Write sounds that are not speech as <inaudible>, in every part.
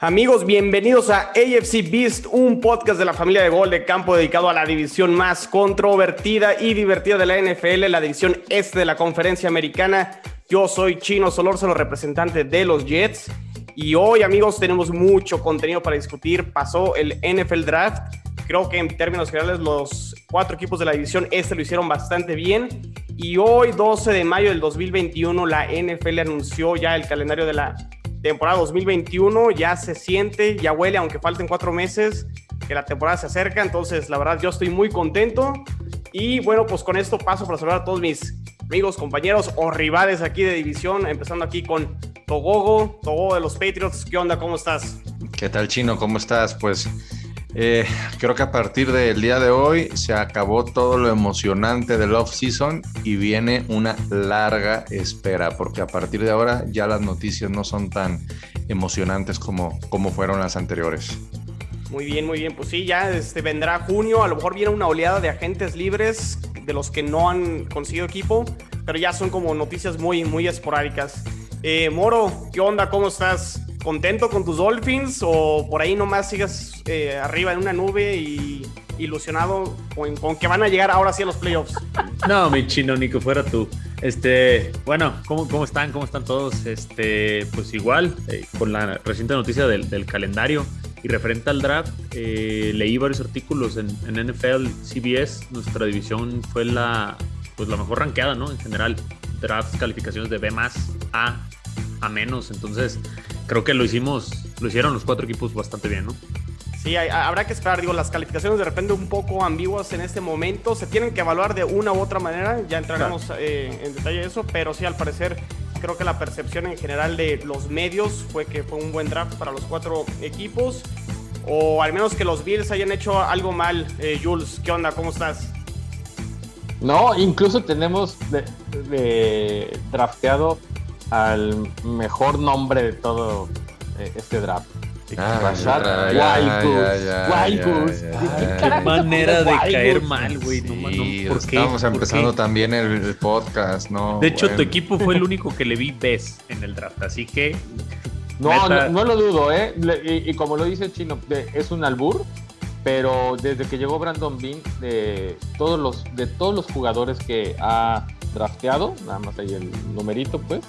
Amigos, bienvenidos a AFC Beast, un podcast de la familia de gol de campo dedicado a la división más controvertida y divertida de la NFL, la división este de la conferencia americana. Yo soy Chino Solórzano, representante de los Jets. Y hoy, amigos, tenemos mucho contenido para discutir. Pasó el NFL Draft. Creo que en términos generales los cuatro equipos de la división este lo hicieron bastante bien. Y hoy, 12 de mayo del 2021, la NFL anunció ya el calendario de la temporada 2021 ya se siente, ya huele, aunque falten cuatro meses, que la temporada se acerca. Entonces, la verdad, yo estoy muy contento. Y bueno, pues con esto paso para saludar a todos mis amigos, compañeros o rivales aquí de división, empezando aquí con Togogo, Togogo de los Patriots. ¿Qué onda? ¿Cómo estás? ¿Qué tal, Chino? ¿Cómo estás? Pues eh, creo que a partir del día de hoy se acabó todo lo emocionante del off-season y viene una larga espera, porque a partir de ahora ya las noticias no son tan emocionantes como, como fueron las anteriores. Muy bien, muy bien. Pues sí, ya este, vendrá junio. A lo mejor viene una oleada de agentes libres de los que no han conseguido equipo, pero ya son como noticias muy, muy esporádicas. Eh, Moro, ¿qué onda? ¿Cómo estás? ¿Contento con tus Dolphins o por ahí nomás sigas eh, arriba en una nube y ilusionado con, que van a llegar ahora sí a los playoffs? No, mi chino, ni que fuera tú. Este, bueno, ¿cómo, cómo están? ¿Cómo están todos? Este, pues igual, eh, con la reciente noticia del, calendario y referente al draft, eh, leí varios artículos en, NFL, CBS, nuestra división fue la, pues la mejor rankeada, ¿no? En general, draft calificaciones de B más A a menos, entonces creo que lo hicimos, lo hicieron los cuatro equipos bastante bien, ¿no? Sí, habrá que esperar, digo, las calificaciones de repente un poco ambiguas en este momento, se tienen que evaluar de una u otra manera, ya entraremos eh, en detalle de eso, pero sí, al parecer, creo que la percepción en general de los medios fue que fue un buen draft para los cuatro equipos, o al menos que los Bills hayan hecho algo mal. Eh, Jules, ¿qué onda? ¿Cómo estás? No, incluso tenemos de drafteado al mejor nombre de todo eh, este draft. Ah, Wild Goose. Qué manera de caer mal, güey. no, Estamos empezando también el, podcast, ¿no? De hecho, tu equipo fue el único que le vi ves en el draft, así que. No, no, lo dudo, ¿eh? y, como lo dice Chino, es un albur, pero desde que llegó Brandon Bean, de todos los, de todos los jugadores que ha drafteado, nada más ahí el numerito, pues,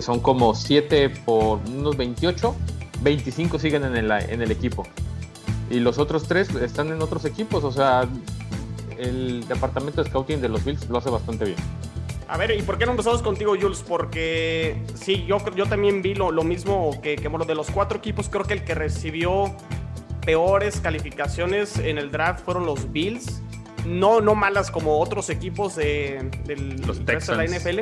que son como 7 por unos 28, 25 siguen en el, en el equipo. Y los otros 3 están en otros equipos, o sea, el departamento de scouting de los Bills lo hace bastante bien. A ver, ¿y por qué no empezamos contigo, Jules? Porque sí, yo, yo también vi lo, lo mismo que, que, bueno, de los cuatro equipos, creo que el que recibió peores calificaciones en el draft fueron los Bills. No, no malas como otros equipos de, los de la NFL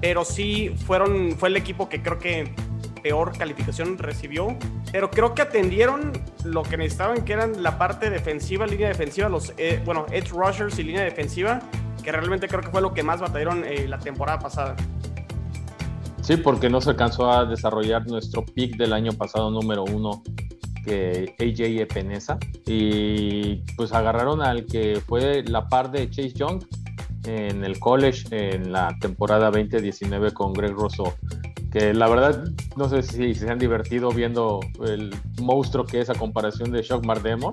pero sí fueron, fue el equipo que creo que peor calificación recibió. Pero creo que atendieron lo que necesitaban, que eran la parte defensiva, línea defensiva, los, eh, bueno, edge rushers y línea defensiva, que realmente creo que fue lo que más batallaron eh, la temporada pasada. Sí, porque no se alcanzó a desarrollar nuestro pick del año pasado número uno, que AJ Epenesa. Y pues agarraron al que fue la par de Chase Young, en el college en la temporada 2019 con Greg Rosso, que la verdad no sé si se han divertido viendo el monstruo que es a comparación de Shock Mardemon,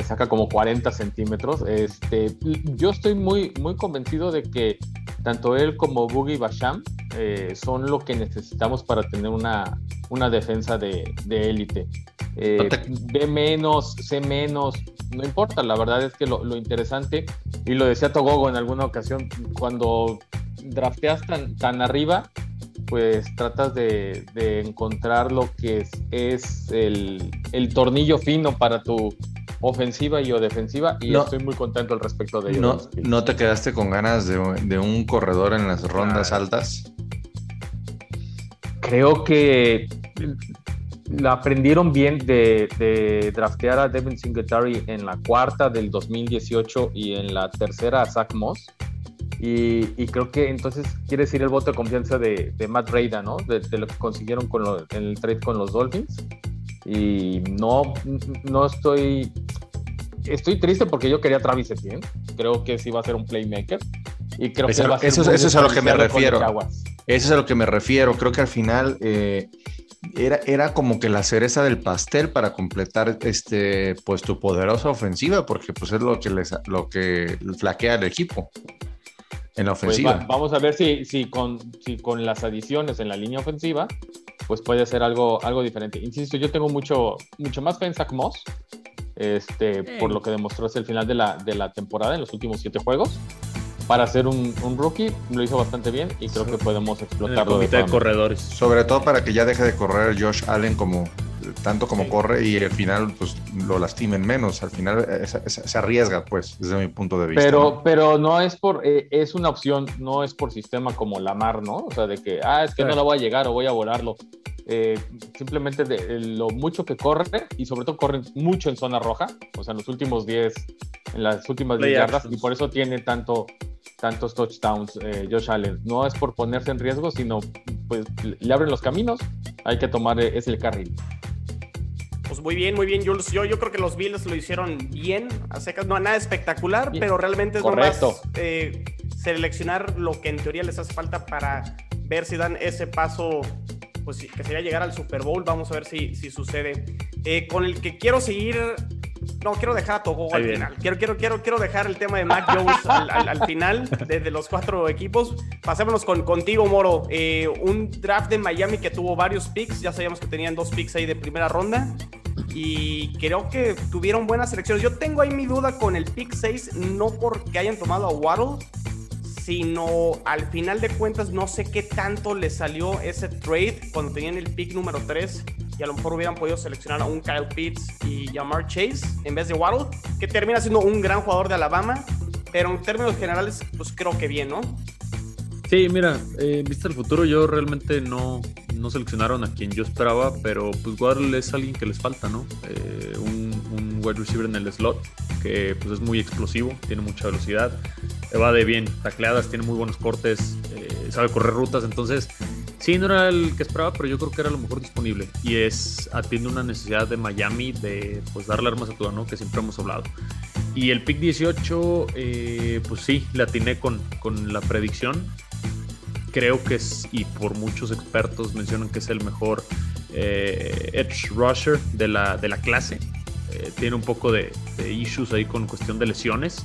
le saca como 40 centímetros. Este, yo estoy muy, muy convencido de que tanto él como Boogie Basham eh, son lo que necesitamos para tener una, una defensa de élite. De eh, ve menos, sé menos, no importa, la verdad es que lo, interesante, y lo decía Togogo en alguna ocasión, cuando drafteas tan, tan arriba, pues tratas de, encontrar lo que es, el, tornillo fino para tu ofensiva y o defensiva y estoy muy contento al respecto de ello. No, ¿No te quedaste con ganas de, un corredor en las rondas altas? Creo que la aprendieron bien de, draftear a Devin Singletary en la cuarta del 2018 y en la tercera a Zach Moss. Y, creo que entonces quiere decir el voto de confianza de, Matt Breda, ¿no? De, lo que consiguieron con en el trade con los Dolphins. Y no, no estoy. Estoy triste porque yo quería a Travis Etienne. Creo que sí va a ser un playmaker. Y creo eso, que eso, es a lo que me refiero. Eso es a lo que me refiero. Creo que al final. Eh, era, era como que la cereza del pastel para completar este, pues tu poderosa ofensiva, porque pues es lo que les, lo que flaquea al equipo en la pues ofensiva. vamos a ver si, si, con, si con las adiciones en la línea ofensiva, pues puede ser algo, algo diferente. Insisto, yo tengo mucho, mucho más fe en Zach Moss, este, por lo que demostró hasta el final de la, de la temporada en los últimos siete juegos para ser un, rookie lo hizo bastante bien y creo que podemos explotarlo. de, de corredores. Sobre todo para que ya deje de correr Josh Allen como tanto como corre y al final pues lo lastimen menos. Al final se, arriesga, pues, desde mi punto de vista. Pero ¿no? pero no es por, eh, es una opción, no es por sistema como la mar, ¿no? O sea, de que, ah, es que no la voy a llegar o voy a volarlo. Eh, simplemente de lo mucho que corre y sobre todo corre mucho en zona roja, o sea, en los últimos 10, en las últimas 10 yardas y por eso tiene tanto, tantos touchdowns eh, Josh Allen. No es por ponerse en riesgo, sino pues le abren los caminos, hay que tomar eh, ese carril. Pues muy bien, muy bien, Jules. Yo, yo creo que los Bills lo hicieron bien, a secas, no nada espectacular, pero realmente es Correcto. seleccionar lo que en teoría les hace falta para ver si dan ese paso pues que sería llegar al Super Bowl. Vamos a ver si, si sucede. Eh, con el que quiero seguir. No, quiero dejar a Togo al final. Quiero, quiero, quiero, quiero dejar el tema de Mac Jones al, final, desde los cuatro equipos. Pasémonos con, contigo, Moro. Eh, un draft de Miami que tuvo varios picks. Ya sabíamos que tenían dos picks ahí de primera ronda. Y creo que tuvieron buenas selecciones. Yo tengo ahí mi duda con el pick 6, no porque hayan tomado a Waddle, sino al final de cuentas no sé qué tanto le salió ese trade cuando tenían el pick número 3 y a lo mejor hubieran podido seleccionar a un Kyle Pitts y Jamar Chase en vez de Waddle, que termina siendo un gran jugador de Alabama, pero en términos generales pues creo que bien, ¿no? Sí, mira, eh, vista el futuro, yo realmente no, no seleccionaron a quien yo esperaba, pero pues Waddle es alguien que les falta, ¿no? Eh, un, un wide receiver en el slot que pues es muy explosivo, tiene mucha velocidad evade bien tacleadas, tiene muy buenos cortes, eh, sabe correr rutas, entonces sí, no era el que esperaba, pero yo creo que era lo mejor disponible y es atiende una necesidad de Miami de pues darle armas a todo, ¿no? Que siempre hemos hablado. Y el pick 18, eh, pues sí, le atiné con, con la predicción. Creo que es, y por muchos expertos mencionan que es el mejor eh, edge rusher de la, de la clase. Tiene un poco de, de issues ahí con cuestión de lesiones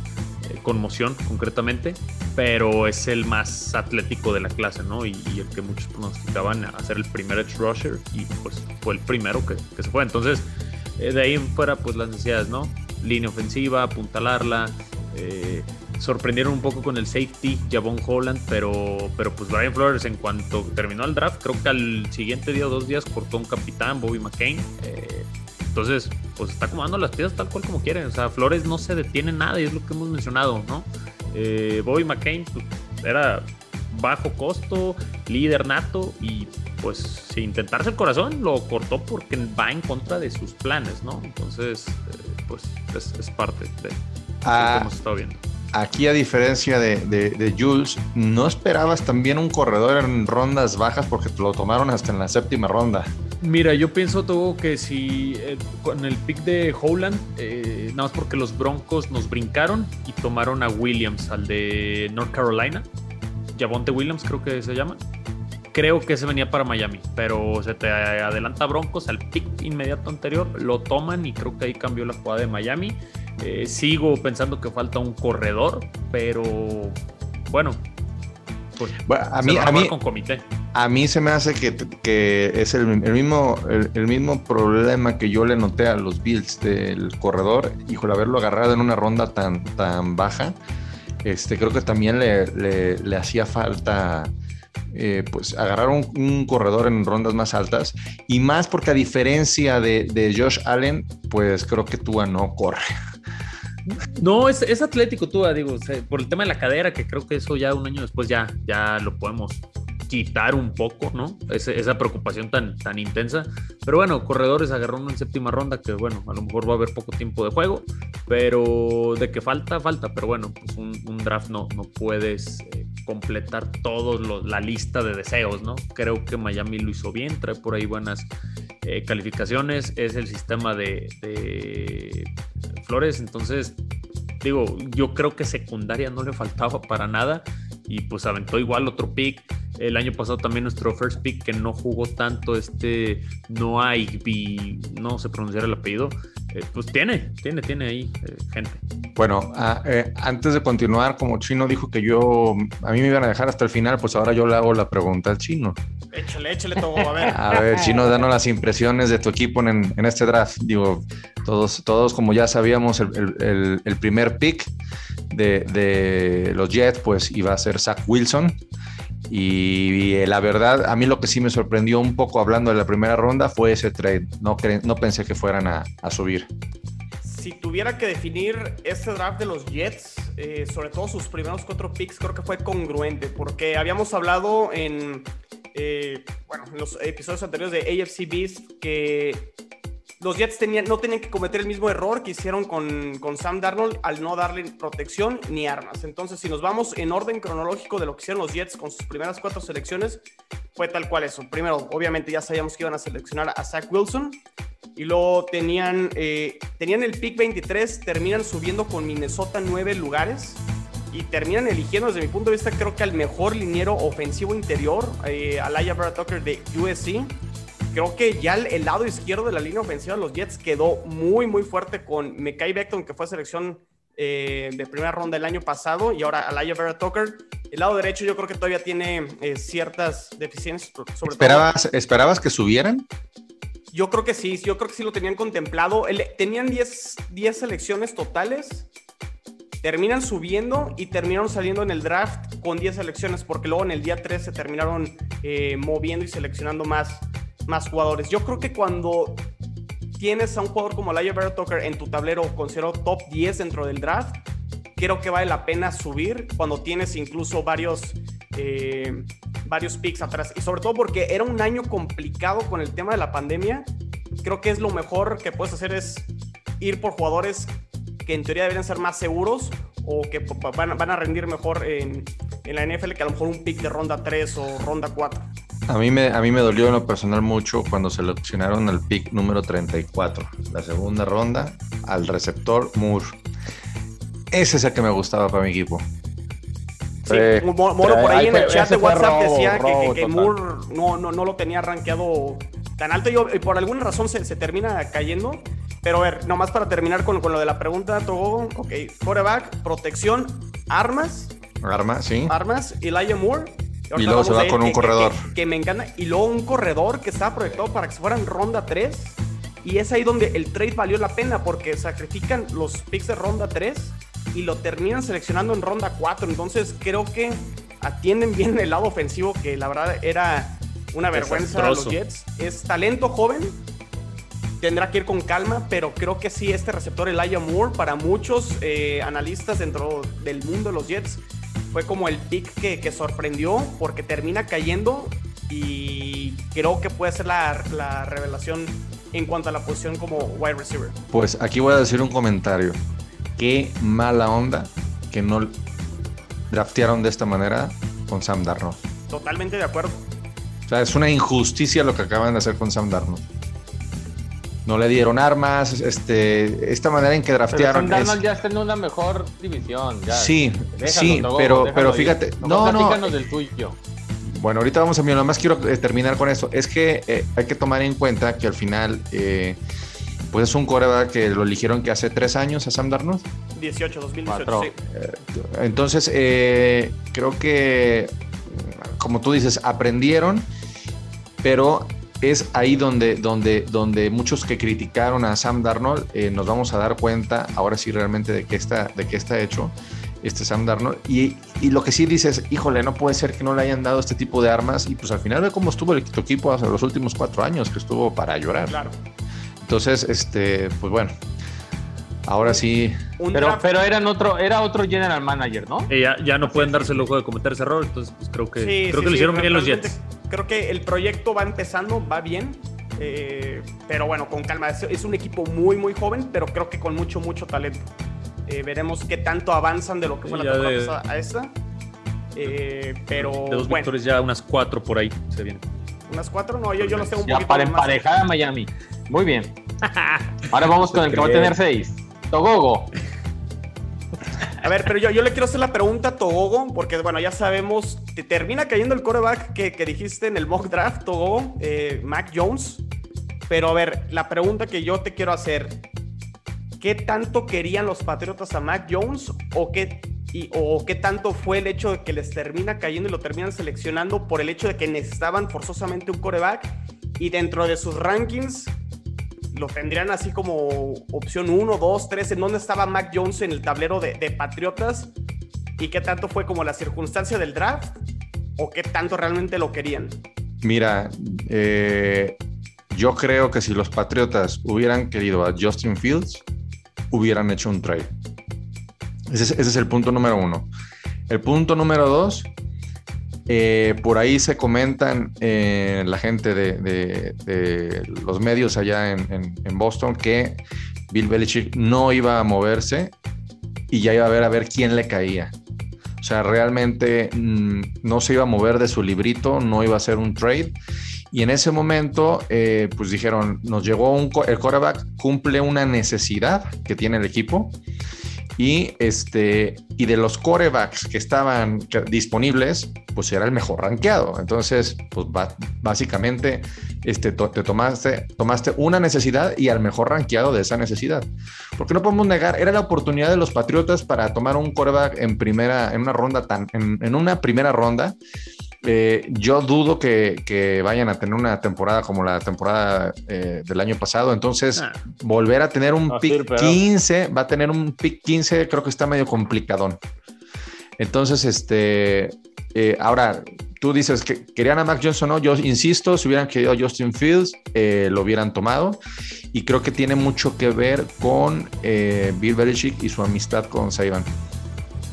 conmoción concretamente, pero es el más atlético de la clase, ¿no? Y, el que muchos pronosticaban a ser el primer edge rusher y pues fue el primero que, se fue. Entonces, eh, de ahí en fuera, pues las necesidades, ¿no? Línea ofensiva, apuntalarla. Eh, sorprendieron un poco con el safety, Javon Holland, pero, pero pues Brian Flores en cuanto terminó el draft, creo que al siguiente día o dos días cortó un capitán, Bobby McCain. Entonces, pues está acomodando las piezas tal cual como quieren. O sea, Flores no se detiene nada y es lo que hemos mencionado, ¿no? Eh, Bobby McCain pues, era bajo costo, líder nato y pues sin intentarse el corazón lo cortó porque va en contra de sus planes, ¿no? Entonces, eh, pues es, parte de, lo que ah, hemos estado viendo. Aquí, a diferencia de, de, Jules, no esperabas también un corredor en rondas bajas porque lo tomaron hasta en la séptima ronda. Mira, yo pienso todo que si eh, con el pick de Howland, eh, nada más porque los Broncos nos brincaron y tomaron a Williams, al de North Carolina, Javonte Williams creo que se llama. Creo que se venía para Miami, pero se te adelanta Broncos al pick inmediato anterior, lo toman y creo que ahí cambió la jugada de Miami. Eh, sigo pensando que falta un corredor, pero bueno, pues, a mí, a mí, con comité. A mí se me hace que, que es el, mismo, el, mismo problema que yo le noté a los Bills del corredor. Híjole, haberlo agarrado en una ronda tan, tan baja, este, creo que también le, le, hacía falta eh, pues agarrar un, corredor en rondas más altas. Y más porque a diferencia de, de Josh Allen, pues creo que Tua no corre. No, es, es atlético, tú, digo, por el tema de la cadera, que creo que eso ya un año después ya, ya lo podemos quitar un poco, ¿no? esa preocupación tan, tan intensa. Pero bueno, corredores agarró uno en séptima ronda, que bueno, a lo mejor va a haber poco tiempo de juego, pero de que falta, falta. Pero bueno, pues un, draft no, no puedes eh, completar toda la lista de deseos, ¿no? Creo que Miami lo hizo bien, trae por ahí buenas eh, calificaciones, es el sistema de, Flores, entonces digo, yo creo que secundaria no le faltaba para nada y pues aventó igual otro pick El año pasado también nuestro first pick que no jugó tanto, este no hay, no se pronunciar el apellido, eh, pues tiene, tiene, tiene ahí eh, gente. Bueno, ah, eh, antes de continuar, como Chino dijo que yo, a mí me iban a dejar hasta el final, pues ahora yo le hago la pregunta al Chino. Échale, échale todo, a ver. A ver, Chino, danos las impresiones de tu equipo en, en este draft. Digo, todos, todos como ya sabíamos, el, el, el primer pick de, de, los Jets, pues iba a ser Zach Wilson. Y, la verdad, a mí lo que sí me sorprendió un poco hablando de la primera ronda fue ese trade. No, no pensé que fueran a, a subir si tuviera que definir este draft de los Jets, eh, sobre todo sus primeros cuatro picks, creo que fue congruente, porque habíamos hablado en, eh, bueno, en los episodios anteriores de AFC Beast que los Jets no tenían que cometer el mismo error que hicieron con, con, Sam Darnold al no darle protección ni armas. Entonces, si nos vamos en orden cronológico de lo que hicieron los Jets con sus primeras cuatro selecciones, fue tal cual eso. Primero, obviamente ya sabíamos que iban a seleccionar a Zach Wilson y luego tenían, eh, tenían el pick 23, terminan subiendo con Minnesota nueve lugares y terminan eligiendo desde mi punto de vista creo que al mejor liniero ofensivo interior, eh, Alaya Tucker de USC creo que ya el, lado izquierdo de la línea ofensiva de los Jets quedó muy, muy fuerte con Mekai Beckton, que fue selección eh, de primera ronda el año pasado, y ahora Alaya Vera Tucker. El lado derecho yo creo que todavía tiene eh, ciertas deficiencias. Sobre ¿Esperabas, ¿Esperabas que subieran? Yo creo que sí, yo creo que sí lo tenían contemplado. tenían 10, 10 selecciones totales terminan subiendo y terminaron saliendo en el draft con 10 selecciones, porque luego en el día 3 se terminaron eh, moviendo y seleccionando más, más jugadores. Yo creo que cuando tienes a un jugador como Laia Vera Tucker en tu tablero considero top 10 dentro del draft, creo que vale la pena subir cuando tienes incluso varios, eh, varios picks atrás. Y sobre todo porque era un año complicado con el tema de la pandemia. Creo que es lo mejor que puedes hacer es ir por jugadores que en teoría deberían ser más seguros o que van, van a rendir mejor en, en la NFL que a lo mejor un pick de ronda 3 o ronda 4. A mí, me, a mí me dolió en lo personal mucho cuando seleccionaron el pick número 34, la segunda ronda, al receptor Moore. Ese es el que me gustaba para mi equipo. Sí, Moro por ahí en el chat de WhatsApp decía que, Moore no, no, no, lo tenía rankeado tan alto y por alguna razón se, se, termina cayendo. Pero a ver, nomás para terminar con, con lo de la pregunta, Togo, ok, quarterback, protección, armas. Armas, sí. Armas, Elijah Moore y, luego se va con un corredor. Que, me encanta. Y luego un corredor que estaba proyectado para que se fuera en ronda 3. Y es ahí donde el trade valió la pena porque sacrifican los picks de ronda 3 y lo terminan seleccionando en ronda 4. Entonces creo que atienden bien el lado ofensivo que la verdad era una vergüenza a los Jets. Es talento joven. Tendrá que ir con calma, pero creo que sí, este receptor Elijah Moore, para muchos eh, analistas dentro del mundo de los Jets, fue como el pick que, sorprendió porque termina cayendo y creo que puede ser la, revelación en cuanto a la posición como wide receiver. Pues aquí voy a decir un comentario. Qué mala onda que no draftearon de esta manera con Sam Darnold. Totalmente de acuerdo. O sea, es una injusticia lo que acaban de hacer con Sam Darnold no le dieron armas, este, esta manera en que draftearon. Pero Sam ya está en una mejor división. Ya. Sí, sí, pero, pero fíjate, no, no. del tuyo. Bueno, ahorita vamos a mí, nada más quiero eh, terminar con esto. Es que eh, hay que tomar en cuenta que al final, eh, pues es un coreback que lo eligieron que hace tres años a Sam Darnold. 18, 2018, sí. entonces, creo que, como tú dices, aprendieron, pero es ahí donde, donde, donde muchos que criticaron a Sam Darnold eh, nos vamos a dar cuenta ahora sí realmente de qué está, de qué está hecho este Sam Darnold. Y, y, lo que sí dices, híjole, no puede ser que no le hayan dado este tipo de armas. Y pues al final ve cómo estuvo el equipo hace los últimos cuatro años, que estuvo para llorar. Claro. Entonces, este, pues bueno, ahora sí. Pero, pero eran otro, era otro general manager, ¿no? ya, ya no pueden darse el lujo de cometer ese error, entonces pues creo que, creo que lo hicieron bien los Jets creo que el proyecto va empezando, va bien. Eh, pero bueno, con calma. Es, un equipo muy, muy joven, pero creo que con mucho, mucho talento. Eh, veremos qué tanto avanzan de lo que fue la temporada pasada a esta. Eh, pero. De dos bueno. ya unas cuatro por ahí se vienen. ¿Unas cuatro? No, yo, yo los tengo un ya poquito para emparejada Miami. Muy bien. <laughs> Ahora vamos con el que va a tener seis. Togogo. A ver, pero yo, yo le quiero hacer la pregunta a Togogo, porque bueno, ya sabemos te termina cayendo el coreback que, dijiste en el mock draft, Togo, eh, Mac Jones. Pero a ver, la pregunta que yo te quiero hacer, ¿qué tanto querían los Patriotas a Mac Jones o qué, o qué tanto fue el hecho de que les termina cayendo y lo terminan seleccionando por el hecho de que necesitaban forzosamente un coreback y dentro de sus rankings lo tendrían así como opción 1, 2, 3, en dónde estaba Mac Jones en el tablero de, de Patriotas y qué tanto fue como la circunstancia del draft o qué tanto realmente lo querían. Mira, eh, yo creo que si los Patriotas hubieran querido a Justin Fields, hubieran hecho un trade. Ese es, el punto número uno. El punto número dos, eh, por ahí se comentan eh, la gente de, los medios allá en, Boston que Bill Belichick no iba a moverse y ya iba a ver a ver quién le caía. O sea, realmente mm, no se iba a mover de su librito, no iba a hacer un trade. Y en ese momento, eh, pues dijeron, nos llegó un, el quarterback, cumple una necesidad que tiene el equipo. Y, este, y de los corebacks que estaban disponibles, pues era el mejor rankeado. Entonces, pues básicamente este, te tomaste, tomaste una necesidad y al mejor rankeado de esa necesidad. Porque no podemos negar, era la oportunidad de los Patriotas para tomar un coreback en primera, en una ronda tan, en, en una primera ronda eh, yo dudo que, vayan a tener una temporada como la temporada eh, del año pasado. Entonces, ah. volver a tener un pick 15, va a tener un pick 15, creo que está medio complicadón. Entonces, este, eh, ahora tú dices que querían a Mac Johnson, no, yo insisto, si hubieran querido a Justin Fields, lo hubieran tomado. Y creo que tiene mucho que ver con Bill Belichick y su amistad con Saban.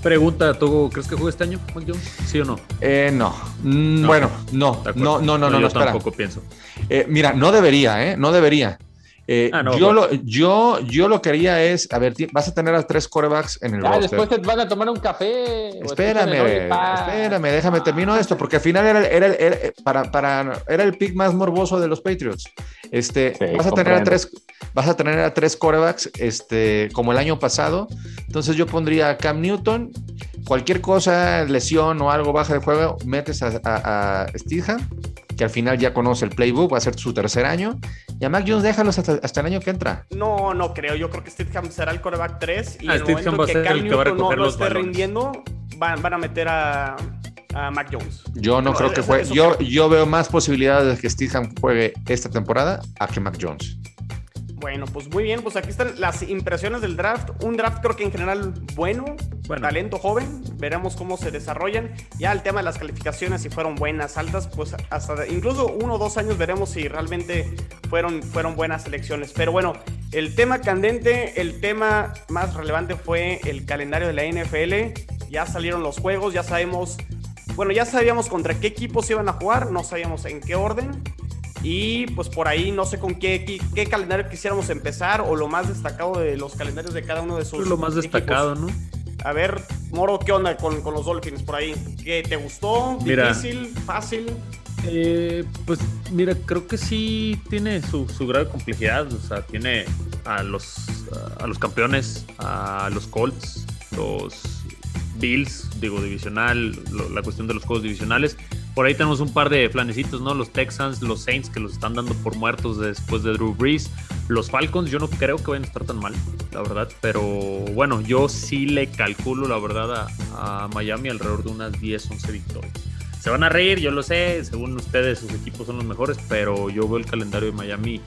Pregunta, ¿tú crees que juega este año, Mac Jones? ¿Sí o no? Eh, no. Mm, bueno, no. No, no, no, no, yo tampoco pienso. Eh, mira, no debería, ¿eh? No debería. Eh, ah, yo, lo, yo, yo lo quería es, a ver, vas a tener a tres corebacks en el ah, después te van a tomar un café. Espérame, espérame, déjame termino esto, porque al final era, era, era, para, para, era el pick más morboso de los Patriots. Este, vas a tener a tres, vas a tener a tres corebacks, este, como el año pasado. Entonces yo pondría a Cam Newton, cualquier cosa, lesión o algo baja de juego, metes a, a, a que al final ya conoce el playbook, va a ser su tercer año. Y a Mac Jones déjalos hasta, el año que entra. No, no creo. Yo creo que Stidham será el coreback 3 y ah, el momento que Cam Newton no, no esté rindiendo, van, van, a meter a, a Mac Jones. Yo no, creo que juegue. Yo, yo veo más posibilidades de que Stidham juegue esta temporada a que Mac Jones. Bueno, pues muy bien, pues aquí están las impresiones del draft. Un draft creo que en general bueno, talento joven, veremos cómo se desarrollan. Ya el tema de las calificaciones, si fueron buenas, altas, pues hasta incluso uno o dos años veremos si realmente fueron, fueron buenas elecciones. Pero bueno, el tema candente, el tema más relevante fue el calendario de la NFL. Ya salieron los juegos, ya sabemos, bueno, ya sabíamos contra qué equipos iban a jugar, no sabíamos en qué orden. Y pues por ahí no sé con qué, qué, calendario quisiéramos empezar o lo más destacado de los calendarios de cada uno de sus. Lo más destacado, ¿no? A ver, Moro, ¿qué onda con, los Dolphins por ahí? ¿Qué te gustó? ¿Difícil? ¿Fácil? Eh, pues mira, creo que sí tiene su, su grave complejidad. O sea, tiene a los, a los campeones, a los Colts, los Bills, digo, divisional, la cuestión de los juegos divisionales. Por ahí tenemos un par de flanecitos, ¿no? Los Texans, los Saints que los están dando por muertos después de Drew Brees. Los Falcons yo no creo que vayan a estar tan mal, la verdad. Pero bueno, yo sí le calculo, la verdad, a, Miami alrededor de unas 10, 11 victorias. Se van a reír, yo lo sé, según ustedes sus equipos son los mejores, pero yo veo el calendario de Miami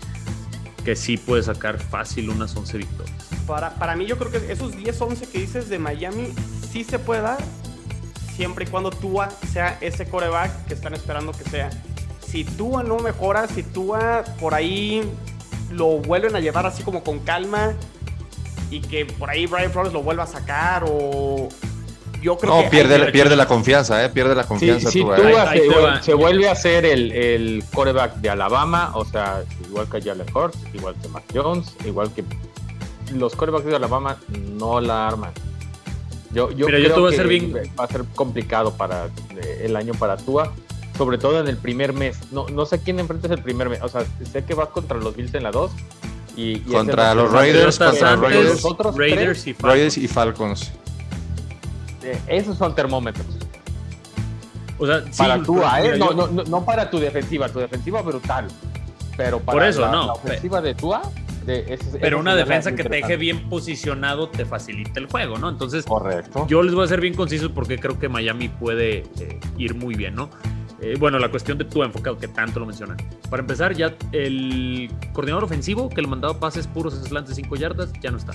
que sí puede sacar fácil unas 11 victorias. Para, para mí yo creo que esos 10, 11 que dices de Miami sí se puede dar, siempre y cuando Tua sea ese coreback que están esperando que sea. Si Tua no mejora, si Tua por ahí lo vuelven a llevar así como con calma y que por ahí Brian Flores lo vuelva a sacar o yo creo no, pierde, pierde la confianza, ¿eh? pierde la confianza. Si, Tua, se, vuelve a ser el, el coreback de Alabama, o sea, igual que Jalen Hurts, igual que Mac Jones, igual que los corebacks de Alabama no la arman. Yo, yo creo que va a ser complicado para eh, el año para Tua, sobre todo en el primer mes. No, no sé quién enfrenta el primer mes. O sea, sé que va contra los Bills en la 2. Y, contra los Raiders, contra los Raiders, Raiders, y Falcons. Raiders y Falcons. Eh, esos son termómetros. O sea, para tú, ¿eh? No, no, no, para tu defensiva, tu defensiva brutal. Pero para Por eso, la, no. la ofensiva de Tua, pero una defensa que te deje bien posicionado te facilita el juego, ¿no? Entonces, Correcto. yo les voy a ser bien conciso porque creo que Miami puede eh, ir muy bien, ¿no? Eh, bueno, la cuestión de tu enfocado, que tanto lo mencionan. Para empezar, ya el coordinador ofensivo que le mandaba pases puros slants de 5 yardas ya no está.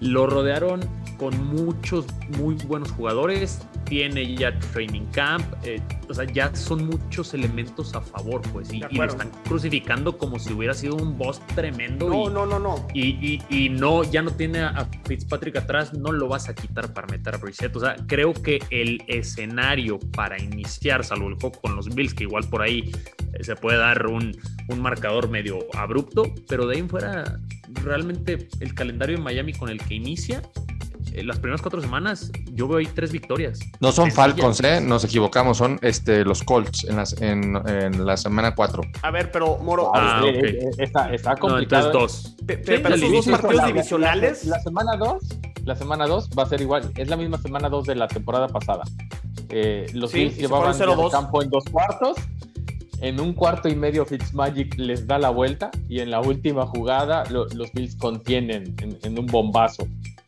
Lo rodearon con muchos muy buenos jugadores, tiene ya training camp, eh, o sea, ya son muchos elementos a favor, pues, y, lo están crucificando como si hubiera sido un boss tremendo. No, no, no, no. Y, y, no, ya no tiene a Fitzpatrick atrás, no lo vas a quitar para meter a Brissett. O sea, creo que el escenario para iniciar, salvo el juego con los Bills, que igual por ahí eh, se puede dar un, un marcador medio abrupto, pero de ahí en fuera, realmente el calendario de Miami con el que inicia las primeras cuatro semanas yo veo ahí tres victorias. No son Falcons, ¿eh? Nos equivocamos, son este, los Colts en, las, en, en la semana cuatro. A ver, pero Moro, ah, ah okay. está, está complicado. No, dos. pero esos dos partidos divisionales. La, semana dos, la semana dos va a ser igual. Es la misma semana dos de la temporada pasada. Eh, los sí, Bills llevaban el campo en dos cuartos en un cuarto y medio Fitzmagic les da la vuelta y en la última jugada los Bills contienen en, un bombazo.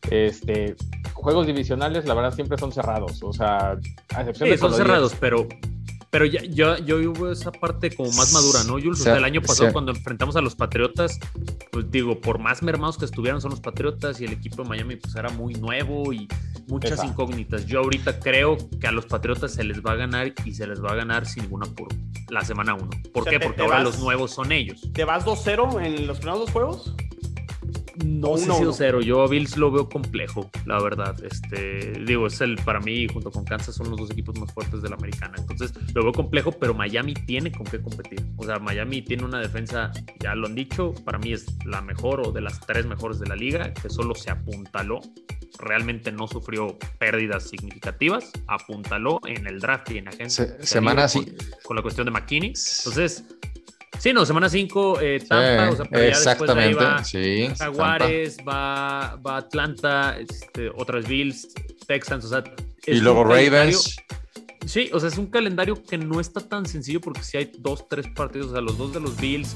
Este, juegos divisionales, la verdad, siempre son cerrados. O sea, a excepción de son cerrados, pero pero ya, yo, yo hubo esa parte como más madura, ¿no? Jules, el año pasado cuando enfrentamos a los Patriotas, pues digo, por más mermados que estuvieran son los Patriotas y el equipo de Miami pues era muy nuevo y muchas incógnitas. Yo ahorita creo que a los Patriotas se les va a ganar y se les va a ganar sin ningún apuro la semana 1. ¿Por qué? Porque ahora los nuevos son ellos. ¿Te vas 2-0 en los primeros dos juegos? No sé si cero. Yo a Bills lo veo complejo, la verdad. Este, digo, es el para mí, junto con Kansas, son los dos equipos más fuertes de la americana. Entonces, lo veo complejo, pero Miami tiene con qué competir. O sea, Miami tiene una defensa, ya lo han dicho, para mí es la mejor o de las tres mejores de la liga, que solo se apuntaló. Realmente no sufrió pérdidas significativas, apuntaló en el draft y en agencia. semana con, con la cuestión de McKinney. Entonces, Sí, no, semana 5, eh, Tampa, o sea, pero exactamente, ya va sí, Jaguares, va, va Atlanta, este, otras Bills, Texans, o sea. Y luego Ravens. Sí, o sea, es un calendario que no está tan sencillo porque si hay dos, tres partidos, o sea, los dos de los Bills,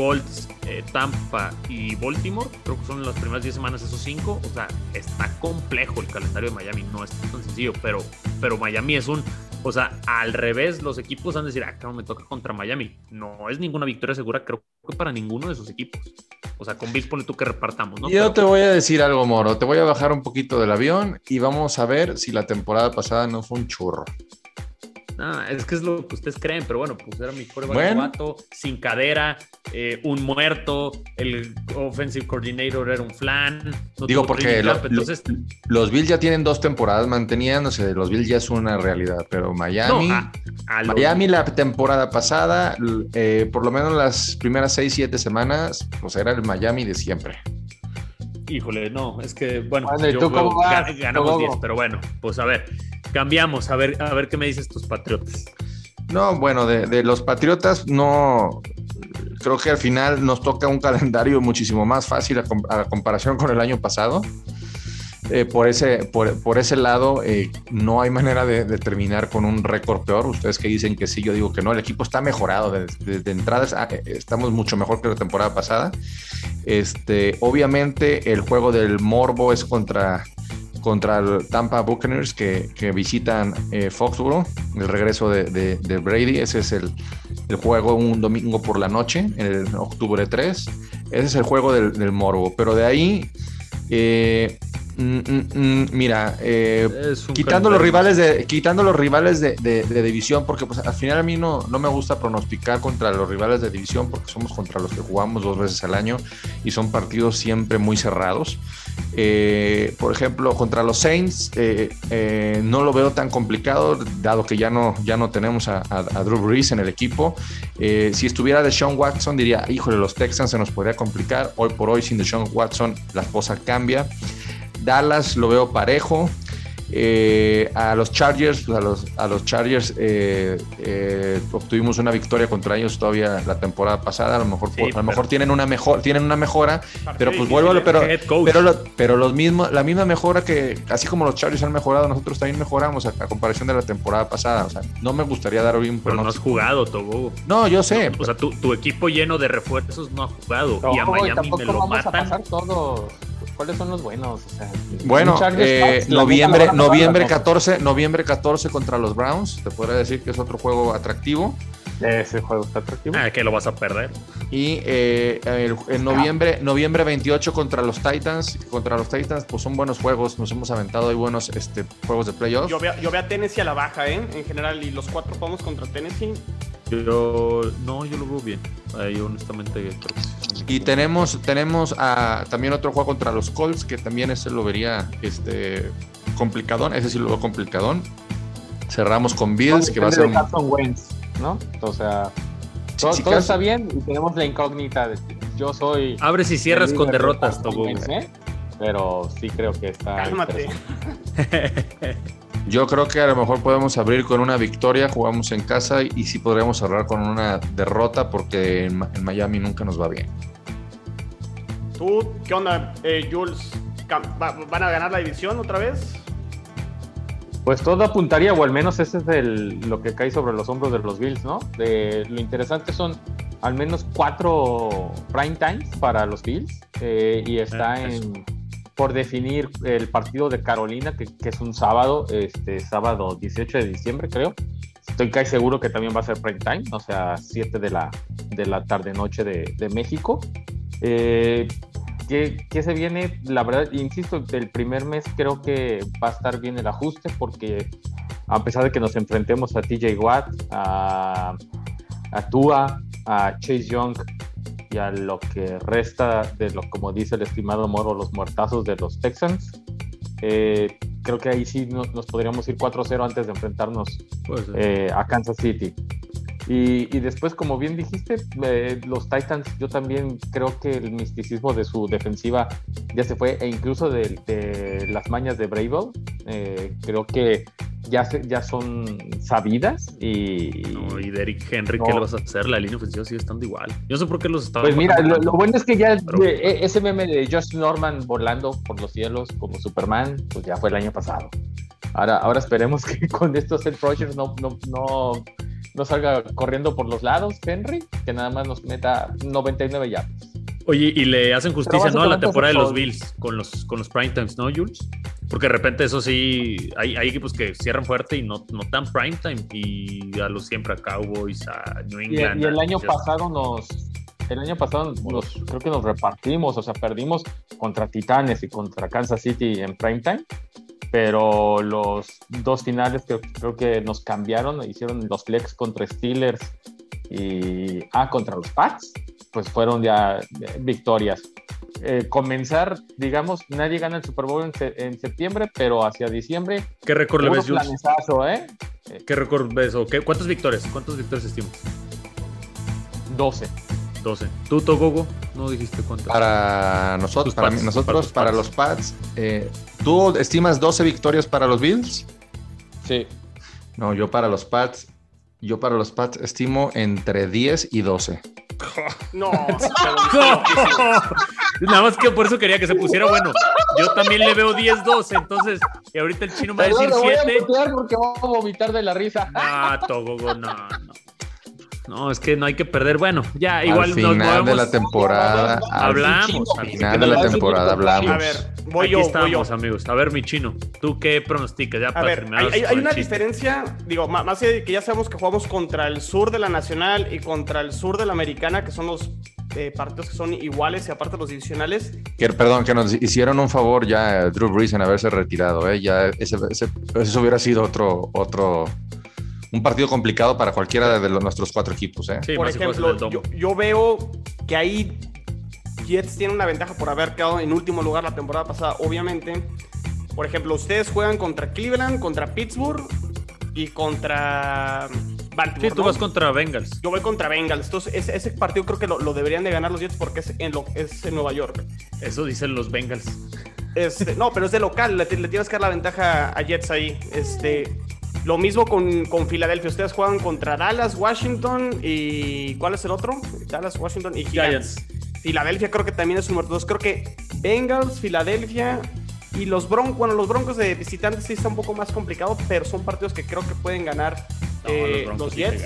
Colts, eh, Tampa y Baltimore, creo que son las primeras 10 semanas esos cinco, o sea, está complejo el calendario de Miami, no es tan sencillo, pero, pero Miami es un o sea, al revés, los equipos han de decir, ah, claro, me toca contra Miami. No es ninguna victoria segura, creo que para ninguno de esos equipos. O sea, con Bills pone tú que repartamos, ¿no? Yo te voy a decir algo, Moro. Te voy a bajar un poquito del avión y vamos a ver si la temporada pasada no fue un churro. Ah, es que es lo que ustedes creen, pero bueno, pues era mi prueba bueno. sin cadera, eh, un muerto, el offensive coordinator era un flan. Digo, porque entonces... los Bills ya tienen dos temporadas manteniéndose, los Bills ya es una realidad, pero Miami, Miami la temporada pasada, eh, por lo menos las primeras seis, siete semanas, pues era el Miami de siempre. Híjole, no, es que, bueno, ganamos 10, pero bueno, pues a ver, cambiamos, a ver, a ver qué me dices tus Patriotas. No, bueno, de, los Patriotas no, creo que al final nos toca un calendario muchísimo más fácil a, comparación con el año pasado. Eh, por, ese, por, ese lado, eh, no hay manera de, terminar con un récord peor. Ustedes que dicen que sí, yo digo que no. El equipo está mejorado. Desde de, entradas ah, eh, estamos mucho mejor que la temporada pasada. Este, obviamente, el juego del Morbo es contra, contra el Tampa Buccaneers que, visitan Foxborough, el regreso de, Brady. Ese es el, juego un domingo por la noche, en el octubre 3. Ese es el juego del, Morbo. Pero de ahí. Mm, mm, mm, mira, eh, quitando, los rivales de, quitando los rivales de, división, porque pues al final a mí no, no me gusta pronosticar contra los rivales de división, porque somos contra los que jugamos dos veces al año y son partidos siempre muy cerrados. Eh, por ejemplo, contra los Saints eh, no lo veo tan complicado, dado que ya no, ya no tenemos a, Drew Brees en el equipo. si estuviera de Sean Watson, diría, híjole, los Texans se nos podría complicar. Hoy por hoy, sin de Sean Watson, la cosa cambia. Dallas lo veo parejo. Eh, a los Chargers, pues, a los, a los Chargers eh, eh, obtuvimos una victoria contra ellos todavía la temporada pasada. A lo mejor, Sí, a lo mejor tienen una mejor, tienen una mejora, pero pues vuelvo a lo- pero, pero, lo- pero los mismos, la misma mejora que así como los Chargers han mejorado, nosotros también mejoramos a, a comparación de la temporada pasada. O sea, no me gustaría dar hoy un Pero no has jugado, Togo. No, yo sé. O sea, tu, tu equipo lleno de refuerzos no ha jugado. y a Miami tampoco me lo vamos a matan. pasar todos. ¿Cuáles son los buenos? O sea, Bueno, eh, noviembre, noviembre pasar, 14, noviembre 14 contra los Browns. Te podría decir que es otro juego atractivo. Ese juego está atractivo. Ah, que lo vas a perder. Y eh, el- en noviembre, noviembre 28 contra los Titans. Contra los Titans, pues son buenos juegos. Nos hemos aventado ahí buenos este, juegos de playoffs. Yo veo, yo veo a Tennessee a la baja, ¿eh? En general, y los cuatro vamos contra Tennessee. Yo, no, yo lo veo bien. Yo honestamente Y tenemos, tenemos a- también otro juego contra los Colts, que también ese lo vería este, complicadón. Ese sí lo veo complicadón. Cerramos con Bills, que va a ser Depende un, de Carson Wentz, ¿no? O sea, todo, sí, todo Carson- está bien y tenemos la incógnita de yo soy. Abres y cierras con derrotas. Wentz, ¿eh? Pero sí creo que está. Cálmate. <laughs> Yo creo que a lo mejor podemos abrir con una victoria, jugamos en casa y sí podríamos cerrar con una derrota porque en, Miami nunca nos va bien. ¿Tú qué onda, eh, Jules? ¿Van a ganar la división otra vez? Pues todo apuntaría, o al menos ese es el, lo que cae sobre los hombros de los Bills, ¿no? De- lo interesante son al menos cuatro prime times para los Bills eh, y está eso. en por definir el partido de Carolina, que, que es un sábado, este sábado 18 de diciembre, creo. Estoy casi seguro que también va a ser prime time, o sea, 7 de la, de la tarde-noche de, de México. Eh, ¿Qué, qué se viene? La verdad, insisto, del primer mes creo que va a estar bien el ajuste porque a pesar de que nos enfrentemos a TJ Watt, a, a Tua, a Chase Young y a lo que resta de lo, como dice el estimado Moro, los muertazos de los Texans, eh, creo que ahí sí nos, nos podríamos ir 4-0 antes de enfrentarnos eh, a Kansas City. Y, y después, como bien dijiste, eh, los Titans, yo también creo que el misticismo de su defensiva ya se fue, e incluso de, de las mañas de Brable, creo que ya, se- ya son sabidas y... No, y Derrick Henry, No. ¿qué le vas a hacer? La línea ofensiva sigue estando igual. Yo no sé por qué los estaba. Pues mira, lo, lo bueno es que ya Pero- eh, ese meme de Josh Norman volando por los cielos como Superman, pues ya fue el año pasado. Ahora, ahora esperemos <laughs> que con estos Seth Rogers no, no, no, no salga corriendo por los lados, Henry, que nada más nos meta 99 ya. Oye, y le hacen justicia, ¿no? A la temporada de los. Bills con los, con los prime times, ¿no, Jules? Porque de repente eso sí, hay, hay equipos que cierran fuerte y no, no dan prime time. Y a los siempre a Cowboys, a New England. y el año pasado nos, el año pasado nos, creo que nos repartimos, o sea, perdimos contra Titanes y contra Kansas City en primetime, pero los dos finales creo, creo que nos cambiaron, hicieron los flex contra Steelers y ah, contra los Pats, pues fueron ya eh, victorias. Eh, comenzar, digamos, nadie gana el Super Bowl en, se- en septiembre, pero hacia diciembre, ¿Qué récord le ves, planezazo, ¿eh? ¿Qué récord ves? ¿O qué, ¿Cuántas victorias? ¿Cuántas victorias estimas? 12. 12. ¿Tú, Togogo? No dijiste cuántas. Para nosotros, para, nosotros, para los Pats, eh, ¿tú estimas 12 victorias para los Bills? Sí. No, yo para los Pats, yo para los Pats estimo entre 10 y 12. No, <laughs> Nada más que por eso quería que se pusiera bueno. Yo también le veo 10-12, entonces, y ahorita el chino me va a decir lo voy a 7. mutear porque voy a vomitar de la risa. No, Togogo, no, no. No, es que no hay que perder. Bueno, ya igual al nos final de movemos. la temporada, al Hablamos. final de la temporada hablamos. a ver, voy Aquí yo, voy estamos, yo. amigos. A ver, mi chino, ¿tú qué pronosticas? Ya A para ver, hay, una chiste. diferencia, digo, más allá de que ya sabemos que jugamos contra el sur de la Nacional y contra el sur de la Americana, que son los eh, partidos que son iguales y aparte los divisionales. Que, perdón, que nos hicieron un favor ya eh, Drew Brees en haberse retirado. ¿eh? Ya ese, ese- eso hubiera sido otro, otro, un partido complicado para cualquiera de los, nuestros cuatro equipos. ¿eh? Sí, por ejemplo, yo, yo veo que ahí Jets tiene una ventaja por haber quedado en último lugar la temporada pasada, obviamente. Por ejemplo, ustedes juegan contra Cleveland, contra Pittsburgh y contra Baltimore. Sí, tú ¿no? vas contra Bengals. Yo voy contra Bengals. Entonces, ese, ese partido creo que lo, lo deberían de ganar los Jets porque es en, lo, es en Nueva York. Eso dicen los Bengals. Este, no, pero es de local, le, le, tienes que dar la ventaja a Jets ahí. Este, lo mismo con, con, Filadelfia. Ustedes juegan contra Dallas, Washington y. ¿Cuál es el otro? Dallas, Washington y Giants. Filadelfia creo que también es un muerto. Creo que Bengals, Filadelfia y los Broncos. Bueno, los Broncos de visitantes sí está un poco más complicado, pero son partidos que creo que pueden ganar eh, los, Jets.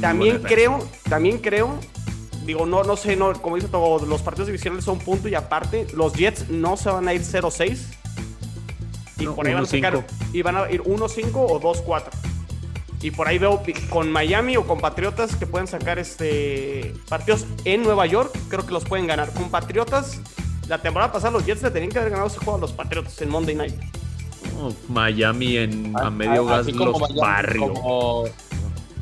también creo, también creo. Digo, no, no sé, no, como dice todo, los partidos divisionales son punto y aparte. Los Jets no se van a ir 0-6 y por ahí van a sacar, y van a ir 1-5 o 2-4. Y por ahí veo con Miami o con Patriotas que pueden sacar este partidos en Nueva York, creo que los pueden ganar. Con Patriotas, la temporada pasada los Jets le tenían que haber ganado ese juego a los Patriotas en Monday Night. Miami en, a, medio gas los barrios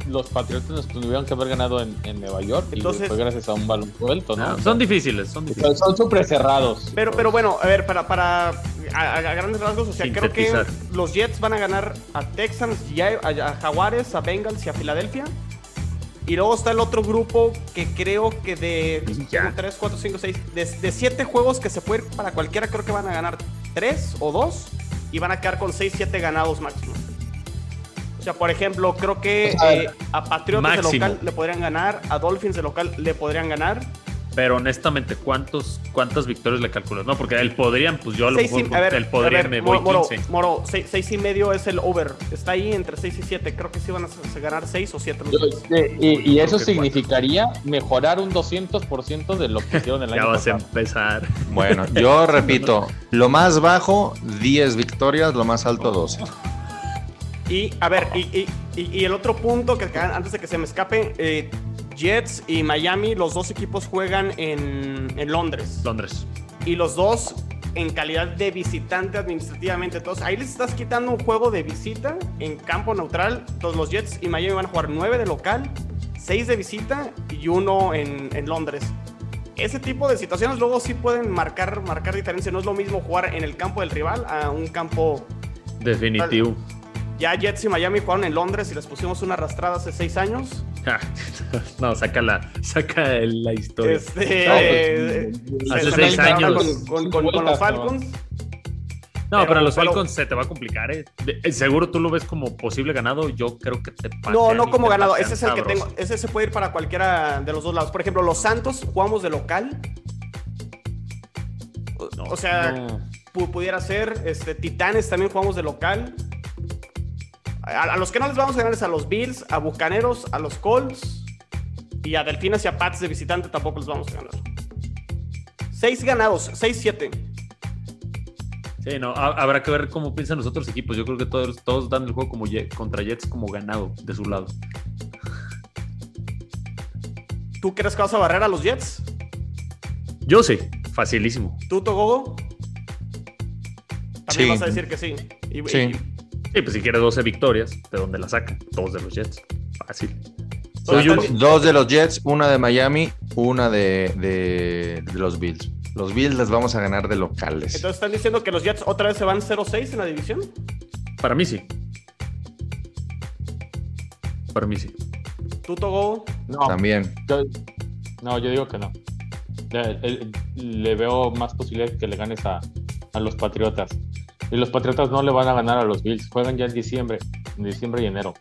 los Patriotas nos tuvieron que haber ganado en, Nueva York Entonces, y fue gracias a un balón suelto, ¿no? son difíciles, son difíciles. Son súper cerrados. Pero, pero bueno, a ver, para, para a, grandes rasgos, o sea, creo que los Jets van a ganar a Texans, a, Jaguares, a Bengals y a Filadelfia. Y luego está el otro grupo que creo que de 3, 4, 5, 6, de 7 juegos que se puede ir para cualquiera, creo que van a ganar 3 o 2 y van a quedar con 6, 7 ganados máximo. O sea, por ejemplo, creo que eh, a Patriotas de local le podrían ganar, a Dolphins de local le podrían ganar. Pero honestamente, ¿cuántos, ¿cuántas victorias le calculas? No, porque el podrían, pues yo a lo mejor a ver, el podrían me voy Moro, 15. Moro, 6 y medio es el over. Está ahí entre 6 y 7. Creo que sí van a ganar 6 o 7. Y, y eso significaría mejorar un 200% de lo que hicieron el <laughs> año Ya vas a empezar. Bueno, yo repito, lo más bajo, 10 victorias, lo más alto, 12. Y a ver, y, el otro punto que antes de que se me escape, eh, Jets y Miami, los dos equipos juegan en, Londres. Londres. Y los dos en calidad de visitante administrativamente. Entonces ahí les estás quitando un juego de visita en campo neutral. Entonces los Jets y Miami van a jugar nueve de local, seis de visita y uno en, Londres. Ese tipo de situaciones luego sí pueden marcar, marcar diferencia. No es lo mismo jugar en el campo del rival a un campo... Definitivo. Ya Jets y Miami jugaron en Londres y les pusimos una arrastrada hace seis años. <laughs> no, saca la, saca la historia. Este, hace seis años. Con, los Falcons. No, pero, los Falcons se te va a complicar. ¿eh? eh. Seguro tú lo ves como posible ganado. Yo creo que te No, no como ganado. Ese es el que tengo. Ese se puede ir para cualquiera de los dos lados. Por ejemplo, los Santos jugamos de local. o sea, pudiera ser. Este, Titanes también jugamos de local. A, los que no les vamos a ganar es a los Bills, a Bucaneros, a los Colts y a Delfines y a Pats de visitante tampoco les vamos a ganar. Seis ganados, seis, siete. Sí, no, habrá que ver cómo piensan los otros equipos. Yo creo que todos, todos dan el juego como contra Jets como ganado de su lado. ¿Tú crees que vas a barrer a los Jets? Yo sí, facilísimo. ¿Tú, Togogo? También vas a decir que sí. sí. Sí, pues si quieres 12 victorias, ¿de dónde la sacan? Todos de los Jets. Fácil. dos de los Jets, una de Miami, una de, de, los Bills. Los Bills les vamos a ganar de locales. Entonces, ¿están diciendo que los Jets otra vez se van 0-6 en la división? Para mí sí. Para mí sí. ¿Tú, Togo? No. También. no, yo digo que no. Le, veo más posibilidad que le ganes a, a los Patriotas. Y los Patriotas no le van a ganar a los Bills. Juegan ya en diciembre, en diciembre y enero.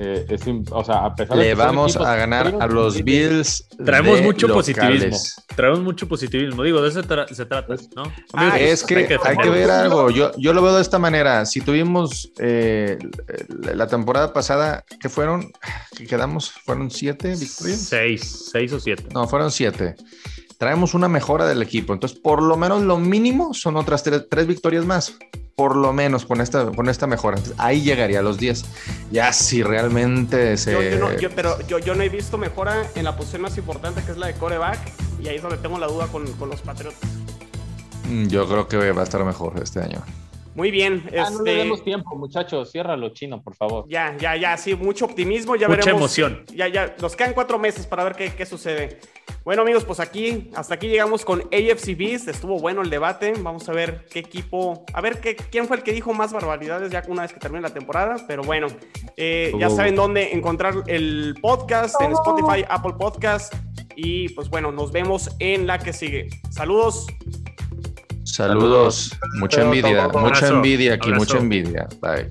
Eh, o sea, a pesar le de vamos a ganar a los Bills. Traemos mucho positivismo. Traemos mucho positivismo. Digo, de eso se trata, ¿no? Ah, es que hay que, ver algo. Yo, yo lo veo de esta manera. Si tuvimos eh, la temporada pasada, ¿qué fueron? ¿Qué quedamos? ¿Fueron siete victorias? Seis, seis o siete. No, fueron siete traemos una mejora del equipo. Entonces, por lo menos lo mínimo son otras tres, victorias más. Por lo menos con esta, con esta mejora. ahí llegaría a los 10. Ya si realmente se. pero yo, yo, no he visto mejora en la posición más importante que es la de coreback. Y ahí es donde tengo la duda con, con los Patriotas. Mm, yo creo que va a estar mejor este año. Muy bien. Ah, no le este, demos tiempo, muchachos. Ciérralo, chino, por favor. Ya, ya, ya, sí, mucho optimismo. Ya Mucha emoción. Ya, ya, nos quedan cuatro meses para ver qué, qué sucede. Bueno, amigos, pues aquí, hasta aquí llegamos con AFC Beast. Estuvo bueno el debate. Vamos a ver qué equipo, a ver qué, quién fue el que dijo más barbaridades ya una vez que termine la temporada. Pero bueno, eh, ya saben dónde encontrar el podcast en Spotify, Apple Podcast. Y pues bueno, nos vemos en la que sigue. Saludos. Saludos. Mucha envidia, mucha envidia aquí, mucha envidia. Bye.